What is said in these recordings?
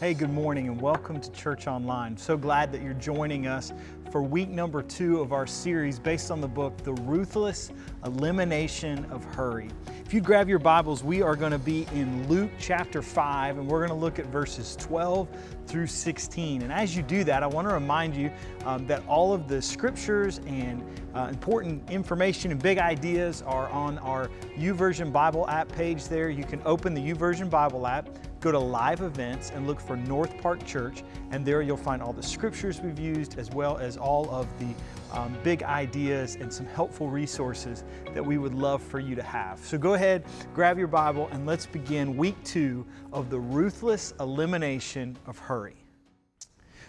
Hey, good morning and welcome to Church Online. So glad that you're joining us for week number two of our series based on the book, The Ruthless Elimination of Hurry. If you grab your Bibles, we are going to be in Luke chapter 5 and we're going to look at verses 12 through 16. And as you do that, I want to remind you um, that all of the scriptures and uh, important information and big ideas are on our YouVersion Bible app page there. You can open the YouVersion Bible app go to live events and look for North Park Church, and there you'll find all the scriptures we've used as well as all of the um, big ideas and some helpful resources that we would love for you to have. So go ahead, grab your Bible, and let's begin week two of the ruthless elimination of hurry.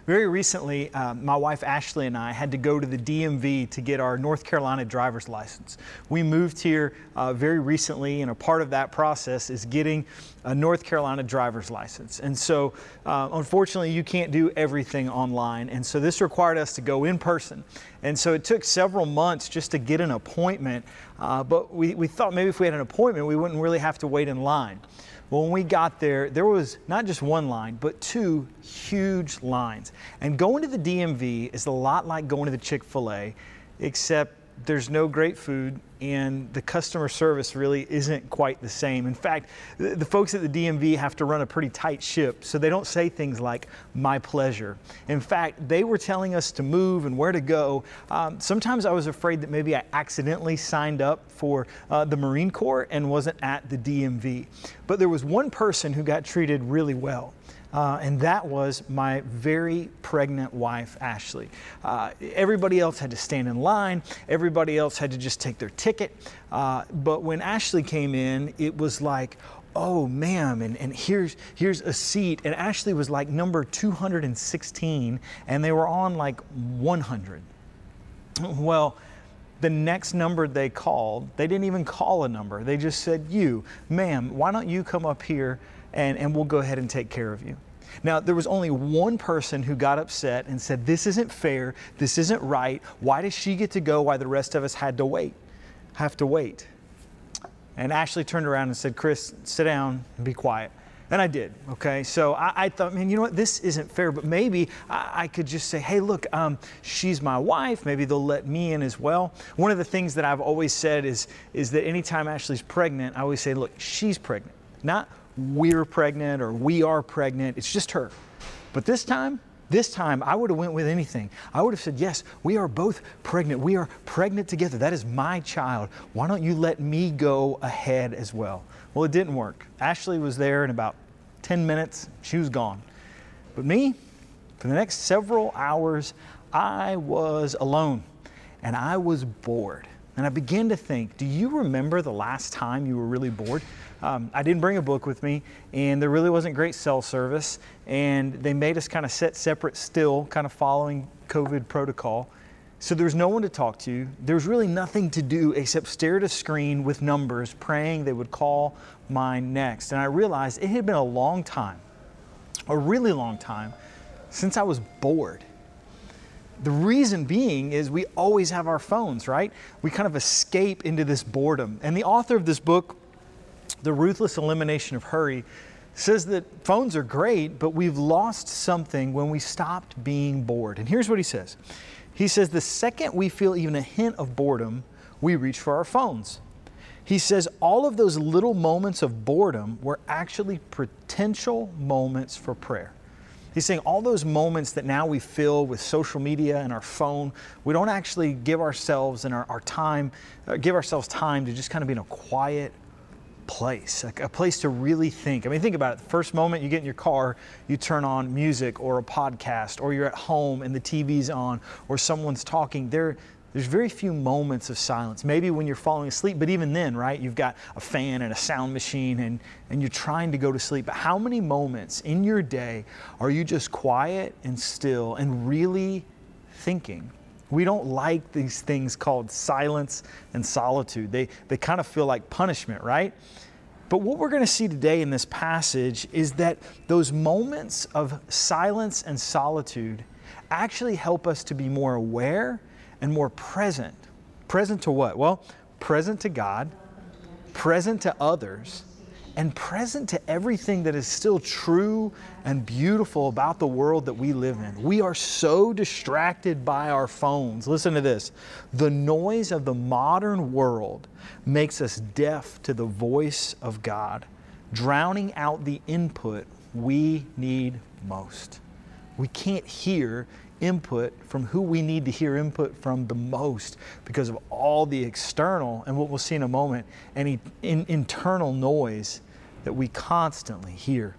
Very recently, um, my wife Ashley and I had to go to the DMV to get our North Carolina driver's license. We moved here uh, very recently, and a part of that process is getting a North Carolina driver's license. And so, uh, unfortunately, you can't do everything online. And so, this required us to go in person. And so, it took several months just to get an appointment. Uh, but we, we thought maybe if we had an appointment, we wouldn't really have to wait in line. Well, when we got there, there was not just one line, but two huge lines. And going to the DMV is a lot like going to the Chick fil A, except there's no great food and the customer service really isn't quite the same. In fact, the, the, folks at the DMV have to run a pretty tight ship, so they don't say things like, my pleasure. In fact, they were telling us to move and where to go. Um, sometimes I was afraid that maybe I accidentally signed up for uh, the Marine Corps and wasn't at the DMV. But there was one person who got treated really well. Uh, and that was my very pregnant wife, Ashley. Uh, everybody else had to stand in line, everybody else had to just take their ticket. Uh, but when Ashley came in, it was like, oh ma'am and, and here's here's a seat and ashley was like number 216 and they were on like 100 well the next number they called they didn't even call a number they just said you ma'am why don't you come up here and, and we'll go ahead and take care of you. Now, there was only one person who got upset and said, This isn't fair. This isn't right. Why does she get to go Why the rest of us had to wait? Have to wait. And Ashley turned around and said, Chris, sit down and be quiet. And I did, okay? So I, I, thought, man, you know what? This isn't fair, but maybe I, I could just say, hey, look, um, she's my wife. Maybe they'll let me in as well. One of the things that I've always said is, is that anytime Ashley's pregnant, I always say, look, she's pregnant. Not we're pregnant or we are pregnant. It's just her. But this time, this time I would have went with anything. I would have said, "Yes, we are both pregnant. We are pregnant together. That is my child. Why don't you let me go ahead as well?" Well, it didn't work. Ashley was there in about 10 minutes. She was gone. But me, for the next several hours, I was alone and I was bored. And I began to think, do you remember the last time you were really bored? Um, I didn't bring a book with me, and there really wasn't great cell service, and they made us kind of sit separate still, kind of following COVID protocol. So there was no one to talk to. There was really nothing to do except stare at a screen with numbers, praying they would call mine next. And I realized it had been a long time, a really long time, since I was bored. The reason being is we always have our phones, right? We kind of escape into this boredom. And the author of this book the ruthless elimination of hurry says that phones are great, but we've lost something when we stopped being bored. And here's what he says He says, the second we feel even a hint of boredom, we reach for our phones. He says all of those little moments of boredom were actually potential moments for prayer. He's saying all those moments that now we fill with social media and our phone, we don't actually give ourselves and our, our time, uh, give ourselves time to just kind of be in a quiet, place, like a place to really think. I mean, think about it. The first moment you get in your car, you turn on music or a podcast, or you're at home and the TV's on, or someone's talking. There, there's very few moments of silence. Maybe when you're falling asleep, but even then, right, you've got a fan and a sound machine and, and you're trying to go to sleep. But how many moments in your day are you just quiet and still and really thinking? We don't like these things called silence and solitude. They, they kind of feel like punishment, right? But what we're going to see today in this passage is that those moments of silence and solitude actually help us to be more aware and more present. Present to what? Well, present to God, present to others, and present to everything that is still true and beautiful about the world that we live in. We are so distracted by our phones. Listen to this the noise of the modern world makes us deaf to the voice of God, drowning out the input we need most. We can't hear input from who we need to hear input from the most because of all the external and what we'll see in a moment, any in, internal noise that we constantly hear.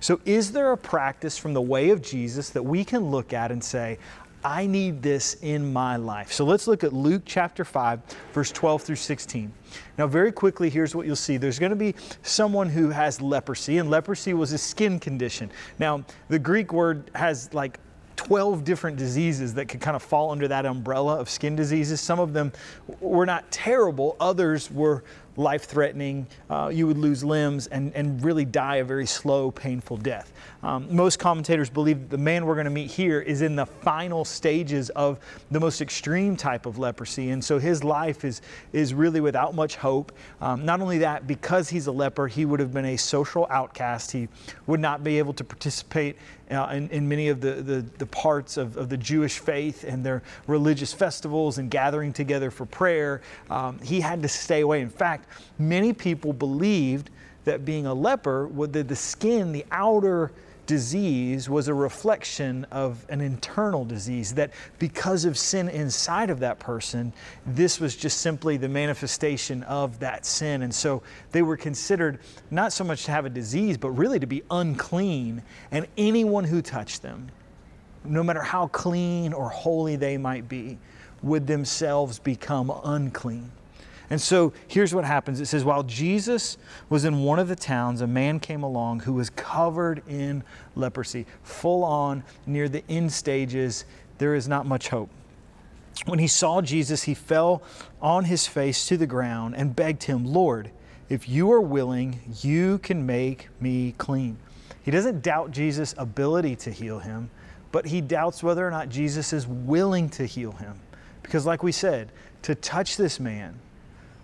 So, is there a practice from the way of Jesus that we can look at and say, I need this in my life. So let's look at Luke chapter 5, verse 12 through 16. Now, very quickly, here's what you'll see. There's going to be someone who has leprosy, and leprosy was a skin condition. Now, the Greek word has like 12 different diseases that could kind of fall under that umbrella of skin diseases. Some of them were not terrible, others were life threatening. Uh, you would lose limbs and, and really die a very slow, painful death. Um, most commentators believe that the man we're going to meet here is in the final stages of the most extreme type of leprosy. And so his life is, is really without much hope. Um, not only that, because he's a leper, he would have been a social outcast. He would not be able to participate uh, in, in, many of the, the, the parts of, of, the Jewish faith and their religious festivals and gathering together for prayer. Um, he had to stay away. In fact, many people believed that being a leper, the, the skin, the outer disease was a reflection of an internal disease, that because of sin inside of that person, this was just simply the manifestation of that sin. And so they were considered not so much to have a disease, but really to be unclean. And anyone who touched them, no matter how clean or holy they might be, would themselves become unclean. And so here's what happens it says, While Jesus was in one of the towns, a man came along who was covered in leprosy, full on, near the end stages. There is not much hope. When he saw Jesus, he fell on his face to the ground and begged him, Lord, if you are willing, you can make me clean. He doesn't doubt Jesus' ability to heal him, but he doubts whether or not Jesus is willing to heal him. Because, like we said, to touch this man,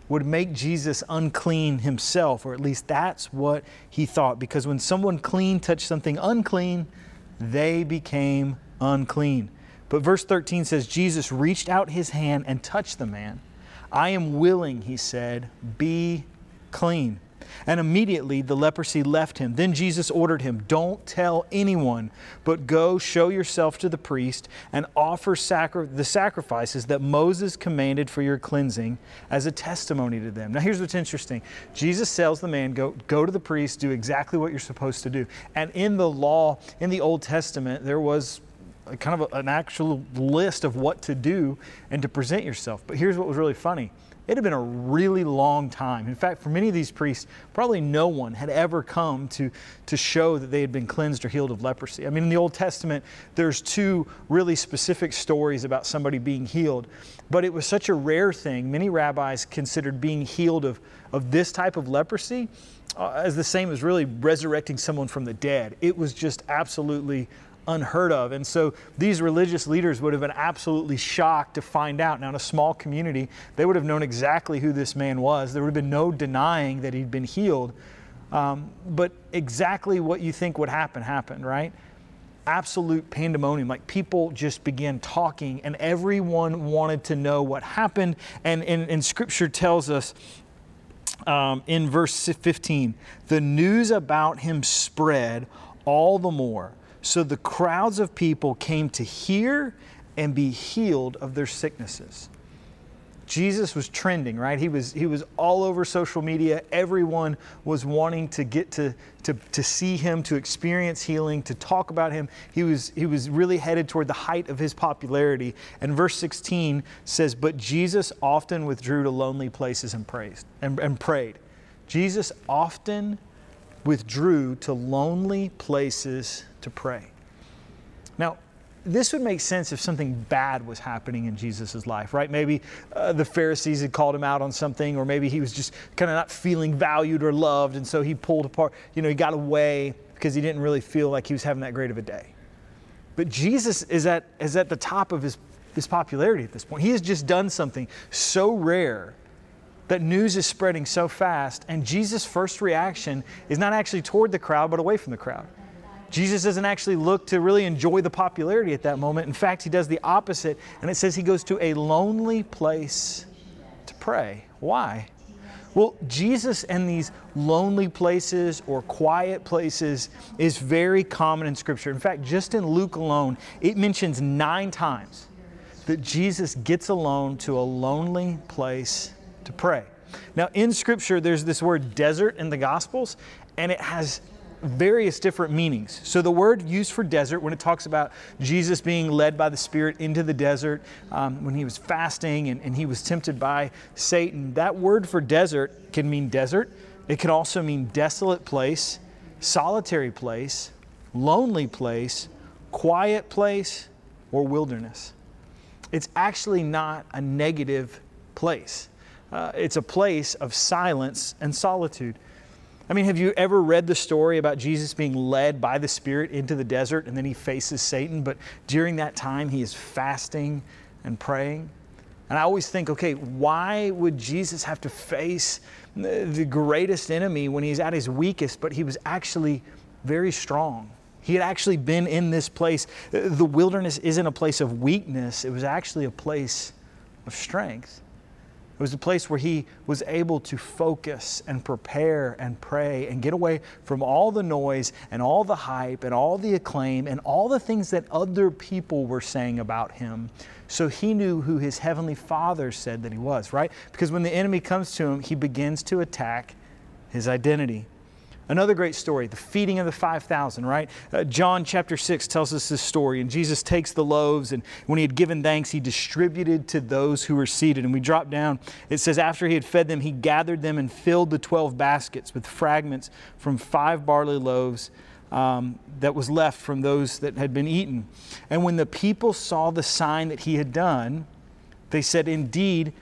would make Jesus unclean himself, or at least that's what he thought. Because when someone clean touched something unclean, they became unclean. But verse 13 says, Jesus reached out his hand and touched the man. I am willing, he said, be clean. And immediately the leprosy left him. Then Jesus ordered him, Don't tell anyone, but go show yourself to the priest and offer sacri- the sacrifices that Moses commanded for your cleansing as a testimony to them. Now, here's what's interesting Jesus tells the man, Go, go to the priest, do exactly what you're supposed to do. And in the law, in the Old Testament, there was kind of a, an actual list of what to do and to present yourself. But here's what was really funny it had been a really long time. In fact, for many of these priests, probably no one had ever come to, to show that they had been cleansed or healed of leprosy. I mean, in the Old Testament, there's two really specific stories about somebody being healed, but it was such a rare thing. Many rabbis considered being healed of, of this type of leprosy uh, as the same as really resurrecting someone from the dead. It was just absolutely unheard of. And so these religious leaders would have been absolutely shocked to find out. Now, in a small community, they would have known exactly who this man was. There would have been no denying that he'd been healed. Um, but exactly what you think would happen happened, right? Absolute pandemonium. Like people just began talking, and everyone wanted to know what happened. And, and, and Scripture tells us um, in verse 15 the news about him spread all the more so the crowds of people came to hear and be healed of their sicknesses. Jesus was trending, right? He was, he was all over social media. Everyone was wanting to get to, to, to see him, to experience healing, to talk about him. He was, he was really headed toward the height of his popularity. And verse 16 says, But Jesus often withdrew to lonely places and, praised, and, and prayed. Jesus often withdrew to lonely places to pray. Now, this would make sense if something bad was happening in Jesus' life, right? Maybe uh, the Pharisees had called him out on something, or maybe he was just kind of not feeling valued or loved, and so he pulled apart, you know, he got away because he didn't really feel like he was having that great of a day. But Jesus is at, is at the top of his, his popularity at this point. He has just done something so rare that news is spreading so fast, and Jesus' first reaction is not actually toward the crowd, but away from the crowd. Jesus doesn't actually look to really enjoy the popularity at that moment. In fact, he does the opposite, and it says he goes to a lonely place to pray. Why? Well, Jesus and these lonely places or quiet places is very common in Scripture. In fact, just in Luke alone, it mentions nine times that Jesus gets alone to a lonely place to pray. Now, in Scripture, there's this word desert in the Gospels, and it has various different meanings. So, the word used for desert, when it talks about Jesus being led by the Spirit into the desert, um, when he was fasting and, and he was tempted by Satan, that word for desert can mean desert. It can also mean desolate place, solitary place, lonely place, quiet place, or wilderness. It's actually not a negative place. Uh, it's a place of silence and solitude. I mean, have you ever read the story about Jesus being led by the Spirit into the desert and then he faces Satan? But during that time, he is fasting and praying. And I always think, okay, why would Jesus have to face the greatest enemy when he's at his weakest? But he was actually very strong. He had actually been in this place. The wilderness isn't a place of weakness, it was actually a place of strength. It was a place where he was able to focus and prepare and pray and get away from all the noise and all the hype and all the acclaim and all the things that other people were saying about him. So he knew who his heavenly Father said that he was, right? Because when the enemy comes to him, he begins to attack his identity. Another great story, the feeding of the 5,000, right? Uh, John chapter 6 tells us this story. And Jesus takes the loaves, and when he had given thanks, he distributed to those who were seated. And we drop down, it says, After he had fed them, he gathered them and filled the 12 baskets with fragments from five barley loaves um, that was left from those that had been eaten. And when the people saw the sign that he had done, they said, Indeed,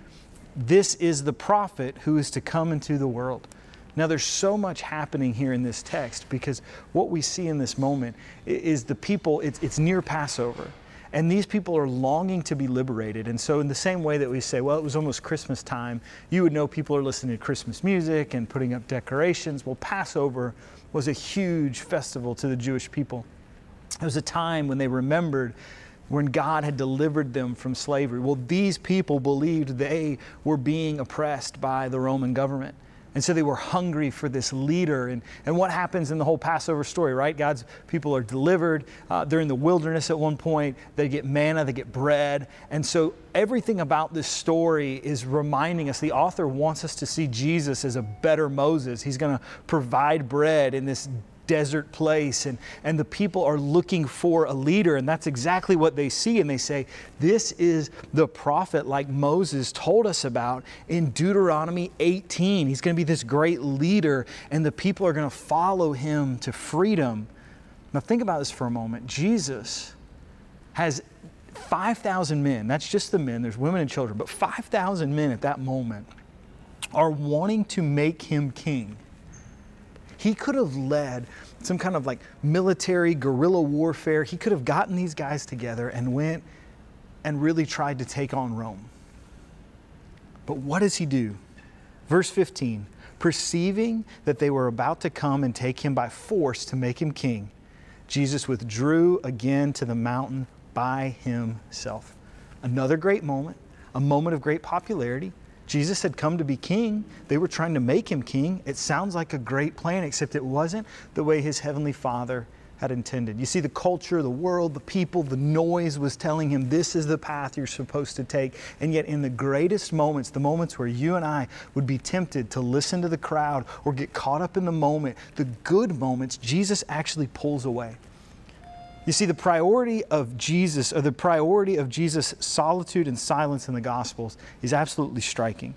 this is the prophet who is to come into the world. Now, there's so much happening here in this text because what we see in this moment is the people, it's, it's near Passover. And these people are longing to be liberated. And so, in the same way that we say, well, it was almost Christmas time, you would know people are listening to Christmas music and putting up decorations. Well, Passover was a huge festival to the Jewish people. It was a time when they remembered when God had delivered them from slavery. Well, these people believed they were being oppressed by the Roman government. And so they were hungry for this leader. And, and what happens in the whole Passover story, right? God's people are delivered. Uh, they're in the wilderness at one point. They get manna, they get bread. And so everything about this story is reminding us the author wants us to see Jesus as a better Moses. He's going to provide bread in this desert place and, and the people are looking for a leader and that's exactly what they see and they say this is the prophet like moses told us about in deuteronomy 18 he's going to be this great leader and the people are going to follow him to freedom. Now think about this for a moment. Jesus has 5000 men. That's just the men. There's women and children but 5000 men at that moment are wanting to make him king he could have led some kind of like military guerrilla warfare. He could have gotten these guys together and went and really tried to take on Rome. But what does he do? Verse 15 perceiving that they were about to come and take him by force to make him king, Jesus withdrew again to the mountain by himself. Another great moment, a moment of great popularity. Jesus had come to be king. They were trying to make him king. It sounds like a great plan, except it wasn't the way his heavenly Father had intended. You see, the culture, the world, the people, the noise was telling him this is the path you're supposed to take. And yet, in the greatest moments, the moments where you and I would be tempted to listen to the crowd or get caught up in the moment, the good moments, Jesus actually pulls away. You see, the priority of Jesus, or the priority of Jesus' solitude and silence in the Gospels, is absolutely striking.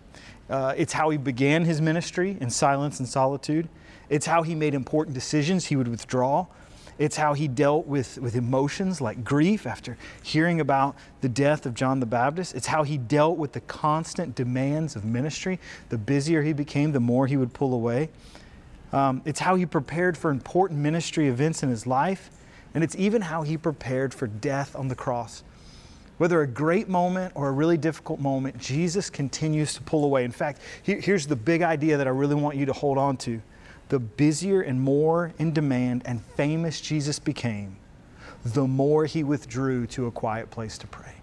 Uh, it's how he began his ministry in silence and solitude. It's how he made important decisions, he would withdraw. It's how he dealt with, with emotions like grief after hearing about the death of John the Baptist. It's how he dealt with the constant demands of ministry. The busier he became, the more he would pull away. Um, it's how he prepared for important ministry events in his life and it's even how he prepared for death on the cross. Whether a great moment or a really difficult moment, Jesus continues to pull away. In fact, here's the big idea that I really want you to hold on to. The busier and more in demand and famous Jesus became, the more he withdrew to a quiet place to pray.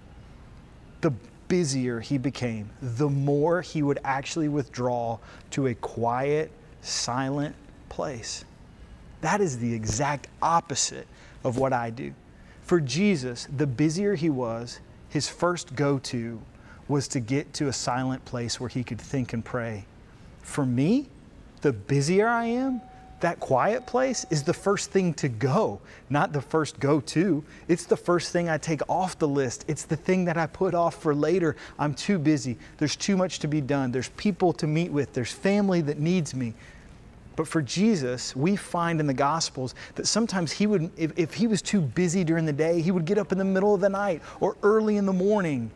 The busier he became, the more he would actually withdraw to a quiet, silent place. That is the exact opposite of what I do. For Jesus, the busier he was, his first go to was to get to a silent place where he could think and pray. For me, the busier I am, that quiet place is the first thing to go, not the first go to. It's the first thing I take off the list. It's the thing that I put off for later. I'm too busy. There's too much to be done. There's people to meet with. There's family that needs me. But for Jesus, we find in the Gospels that sometimes he would, if, if, he was too busy during the day, he would get up in the middle of the night or early in the morning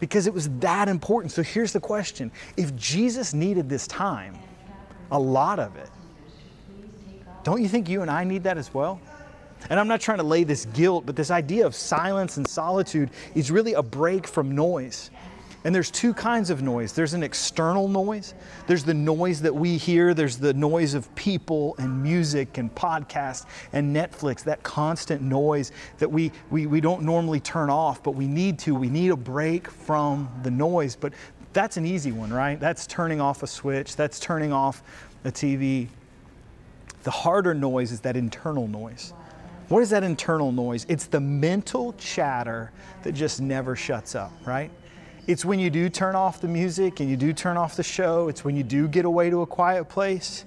because it was that important. So here's the question if Jesus needed this time, a lot of it, don't you think you and I need that as well? And I'm not trying to lay this guilt, but this idea of silence and solitude is really a break from noise. And there's two kinds of noise there's an external noise, there's the noise that we hear, there's the noise of people and music and podcasts and Netflix, that constant noise that we, we, we don't normally turn off, but we need to. We need a break from the noise. But that's an easy one, right? That's turning off a switch, that's turning off a TV. The harder noise is that internal noise. What is that internal noise? It's the mental chatter that just never shuts up, right? It's when you do turn off the music and you do turn off the show. It's when you do get away to a quiet place.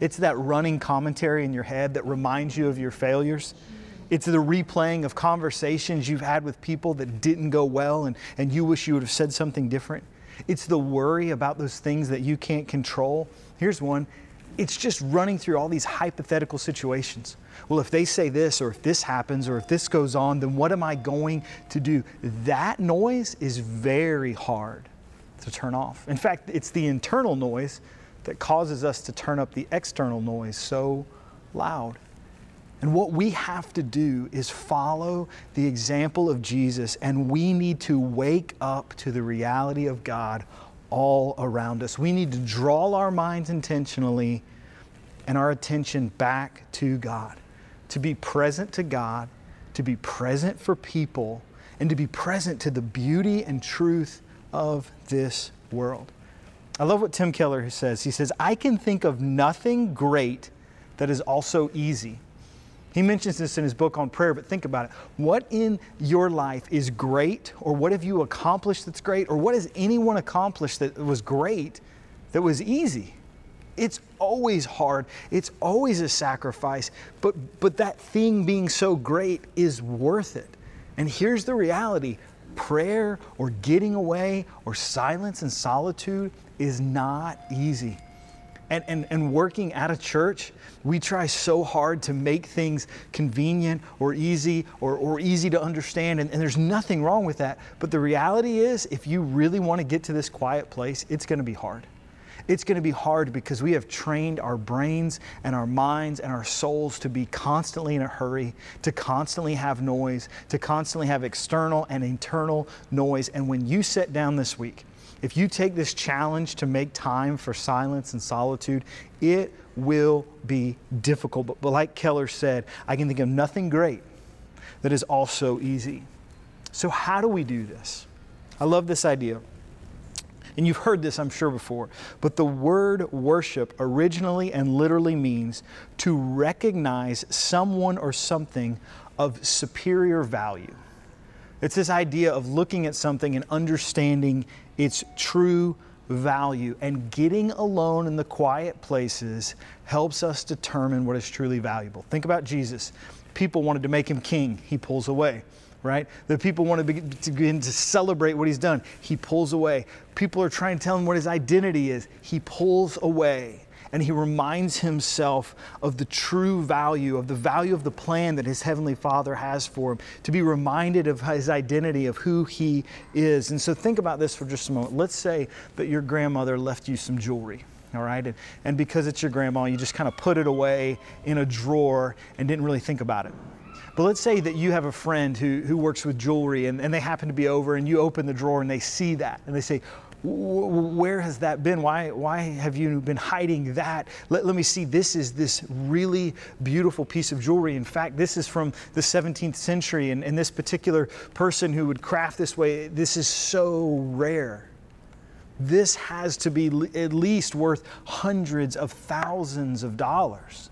It's that running commentary in your head that reminds you of your failures. It's the replaying of conversations you've had with people that didn't go well and, and you wish you would have said something different. It's the worry about those things that you can't control. Here's one it's just running through all these hypothetical situations. Well, if they say this, or if this happens, or if this goes on, then what am I going to do? That noise is very hard to turn off. In fact, it's the internal noise that causes us to turn up the external noise so loud. And what we have to do is follow the example of Jesus, and we need to wake up to the reality of God all around us. We need to draw our minds intentionally and our attention back to God, to be present to God, to be present for people, and to be present to the beauty and truth of this world. I love what Tim Keller says. He says, I can think of nothing great that is also easy. He mentions this in his book on prayer, but think about it. What in your life is great, or what have you accomplished that's great, or what has anyone accomplished that was great that was easy? It's always hard. It's always a sacrifice, but, but that thing being so great is worth it. And here's the reality prayer or getting away or silence and solitude is not easy and, and, and working at a church, we try so hard to make things convenient or easy or, or easy to understand, and, and there's nothing wrong with that. But the reality is, if you really want to get to this quiet place, it's going to be hard. It's going to be hard because we have trained our brains and our minds and our souls to be constantly in a hurry, to constantly have noise, to constantly have external and internal noise. And when you sit down this week, if you take this challenge to make time for silence and solitude, it will be difficult. But, but like Keller said, I can think of nothing great that is also easy. So, how do we do this? I love this idea. And you've heard this, I'm sure, before. But the word worship originally and literally means to recognize someone or something of superior value. It's this idea of looking at something and understanding its true value. And getting alone in the quiet places helps us determine what is truly valuable. Think about Jesus. People wanted to make him king, he pulls away. Right? The people want to begin, to celebrate what he's done. He pulls away. People are trying to tell him what his identity is. He pulls away and he reminds himself of the true value, of the value of the plan that his heavenly Father has for him, to be reminded of his identity, of who he is. And so think about this for just a moment. Let's say that your grandmother left you some jewelry. All right, and, and because it's your grandma, you just kind of put it away in a drawer and didn't really think about it. But let's say that you have a friend who, who works with jewelry and, and they happen to be over and you open the drawer and they see that and they say, where has that been? Why, why have you been hiding that? Let, let me see. This is this really beautiful piece of jewelry. In fact, this is from the 17th century, and, and this particular person who would craft this way, this is so rare. This has to be at least worth hundreds of thousands of dollars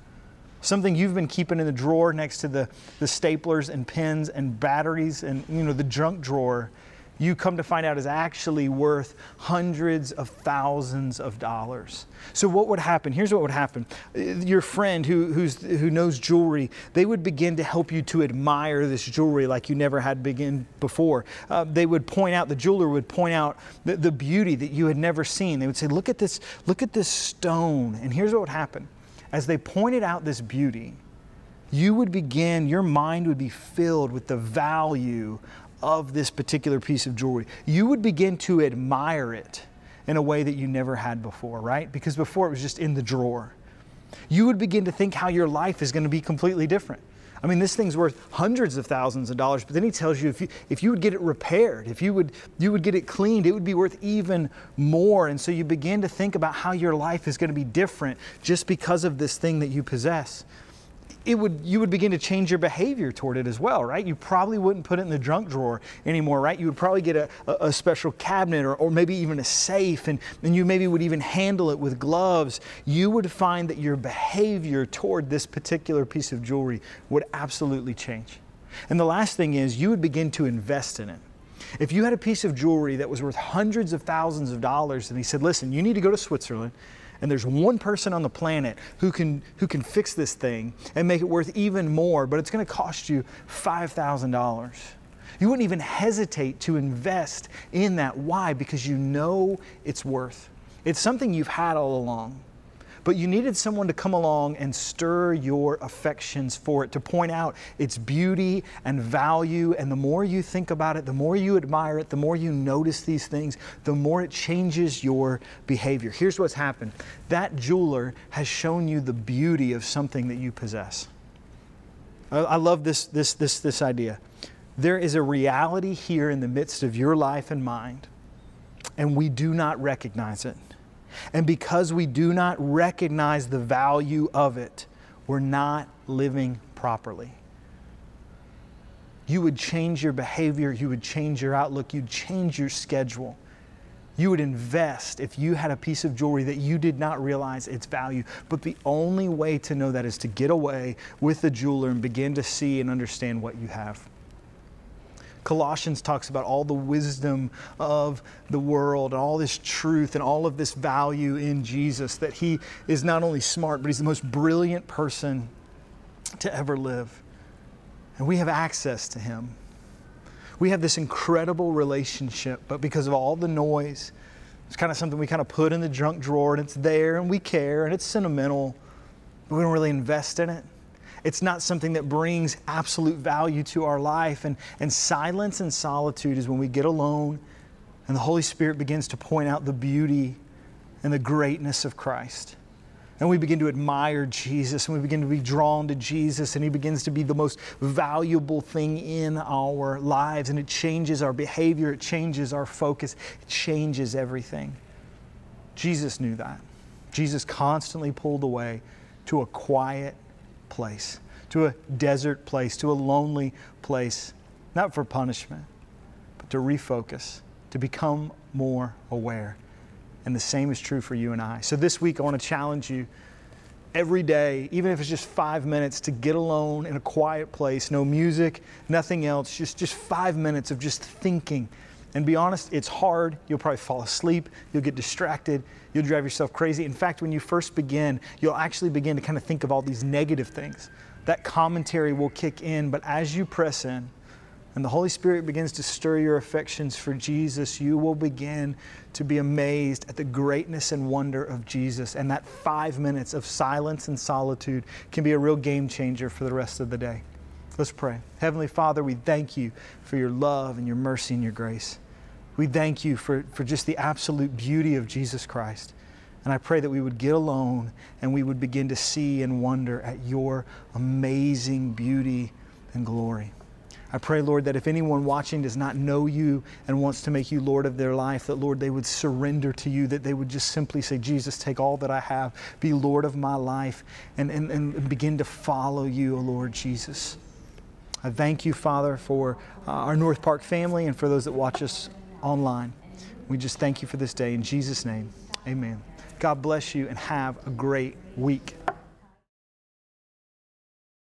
something you've been keeping in the drawer next to the, the staplers and pens and batteries and you know the junk drawer you come to find out is actually worth hundreds of thousands of dollars. So what would happen? Here's what would happen. Your friend who, who knows jewelry, they would begin to help you to admire this jewelry like you never had begin before. Uh, they would point out, the jeweler would point out the, the beauty that you had never seen. They would say, look at this, look at this stone. And here's what would happen as they pointed out this beauty, you would begin, your mind would be filled with the value of this particular piece of jewelry. You would begin to admire it in a way that you never had before, right? Because before it was just in the drawer. You would begin to think how your life is going to be completely different. I mean, this thing's worth hundreds of thousands of dollars, but then he tells you if you, if you would get it repaired, if you would, you would get it cleaned, it would be worth even more. And so you begin to think about how your life is going to be different just because of this thing that you possess it would you would begin to change your behavior toward it as well, right? You probably wouldn't put it in the junk drawer anymore, right? You would probably get a, a, special cabinet or, or maybe even a safe, and, and you maybe would even handle it with gloves. You would find that your behavior toward this particular piece of jewelry would absolutely change. And the last thing is, you would begin to invest in it. If you had a piece of jewelry that was worth hundreds of thousands of dollars, and he said, Listen, you need to go to Switzerland and there's one person on the planet who can who can fix this thing and make it worth even more, but it's going to cost you $5,000. You wouldn't even hesitate to invest in that. Why? Because you know it's worth. It's something you've had all along but you needed someone to come along and stir your affections for it, to point out its beauty and value. And the more you think about it, the more you admire it, the more you notice these things, the more it changes your behavior. Here's what's happened that jeweler has shown you the beauty of something that you possess. I love this, this, this, this idea. There is a reality here in the midst of your life and mind, and we do not recognize it. And because we do not recognize the value of it, we're not living properly. You would change your behavior, you would change your outlook, you'd change your schedule. You would invest if you had a piece of jewelry that you did not realize its value. But the only way to know that is to get away with the jeweler and begin to see and understand what you have. Colossians talks about all the wisdom of the world and all this truth and all of this value in Jesus, that he is not only smart, but he's the most brilliant person to ever live. And we have access to him. We have this incredible relationship, but because of all the noise, it's kind of something we kind of put in the junk drawer and it's there and we care and it's sentimental, but we don't really invest in it. It's not something that brings absolute value to our life. And, and silence and solitude is when we get alone and the Holy Spirit begins to point out the beauty and the greatness of Christ. And we begin to admire Jesus and we begin to be drawn to Jesus, and He begins to be the most valuable thing in our lives. And it changes our behavior, it changes our focus, it changes everything. Jesus knew that. Jesus constantly pulled away to a quiet place, to a desert place, to a lonely place, not for punishment, but to refocus, to become more aware. And the same is true for you and I. So this week, I want to challenge you every day, even if it's just five minutes, to get alone in a quiet place, no music, nothing else, just, just five minutes of just thinking. And be honest, it's hard. You'll probably fall asleep. You'll get distracted. You'll drive yourself crazy. In fact, when you first begin, you'll actually begin to kind of think of all these negative things. That commentary will kick in, but as you press in and the Holy Spirit begins to stir your affections for Jesus, you will begin to be amazed at the greatness and wonder of Jesus. And that five minutes of silence and solitude can be a real game changer for the rest of the day. Let's pray. Heavenly Father, we thank you for your love and your mercy and your grace. We thank you for, for just the absolute beauty of Jesus Christ. And I pray that we would get alone and we would begin to see and wonder at your amazing beauty and glory. I pray, Lord, that if anyone watching does not know you and wants to make you Lord of their life, that, Lord, they would surrender to you, that they would just simply say, Jesus, take all that I have, be Lord of my life, and, and, and begin to follow you, O Lord Jesus. I thank you, Father, for uh, our North Park family and for those that watch us online. We just thank you for this day. In Jesus' name, amen. God bless you and have a great week.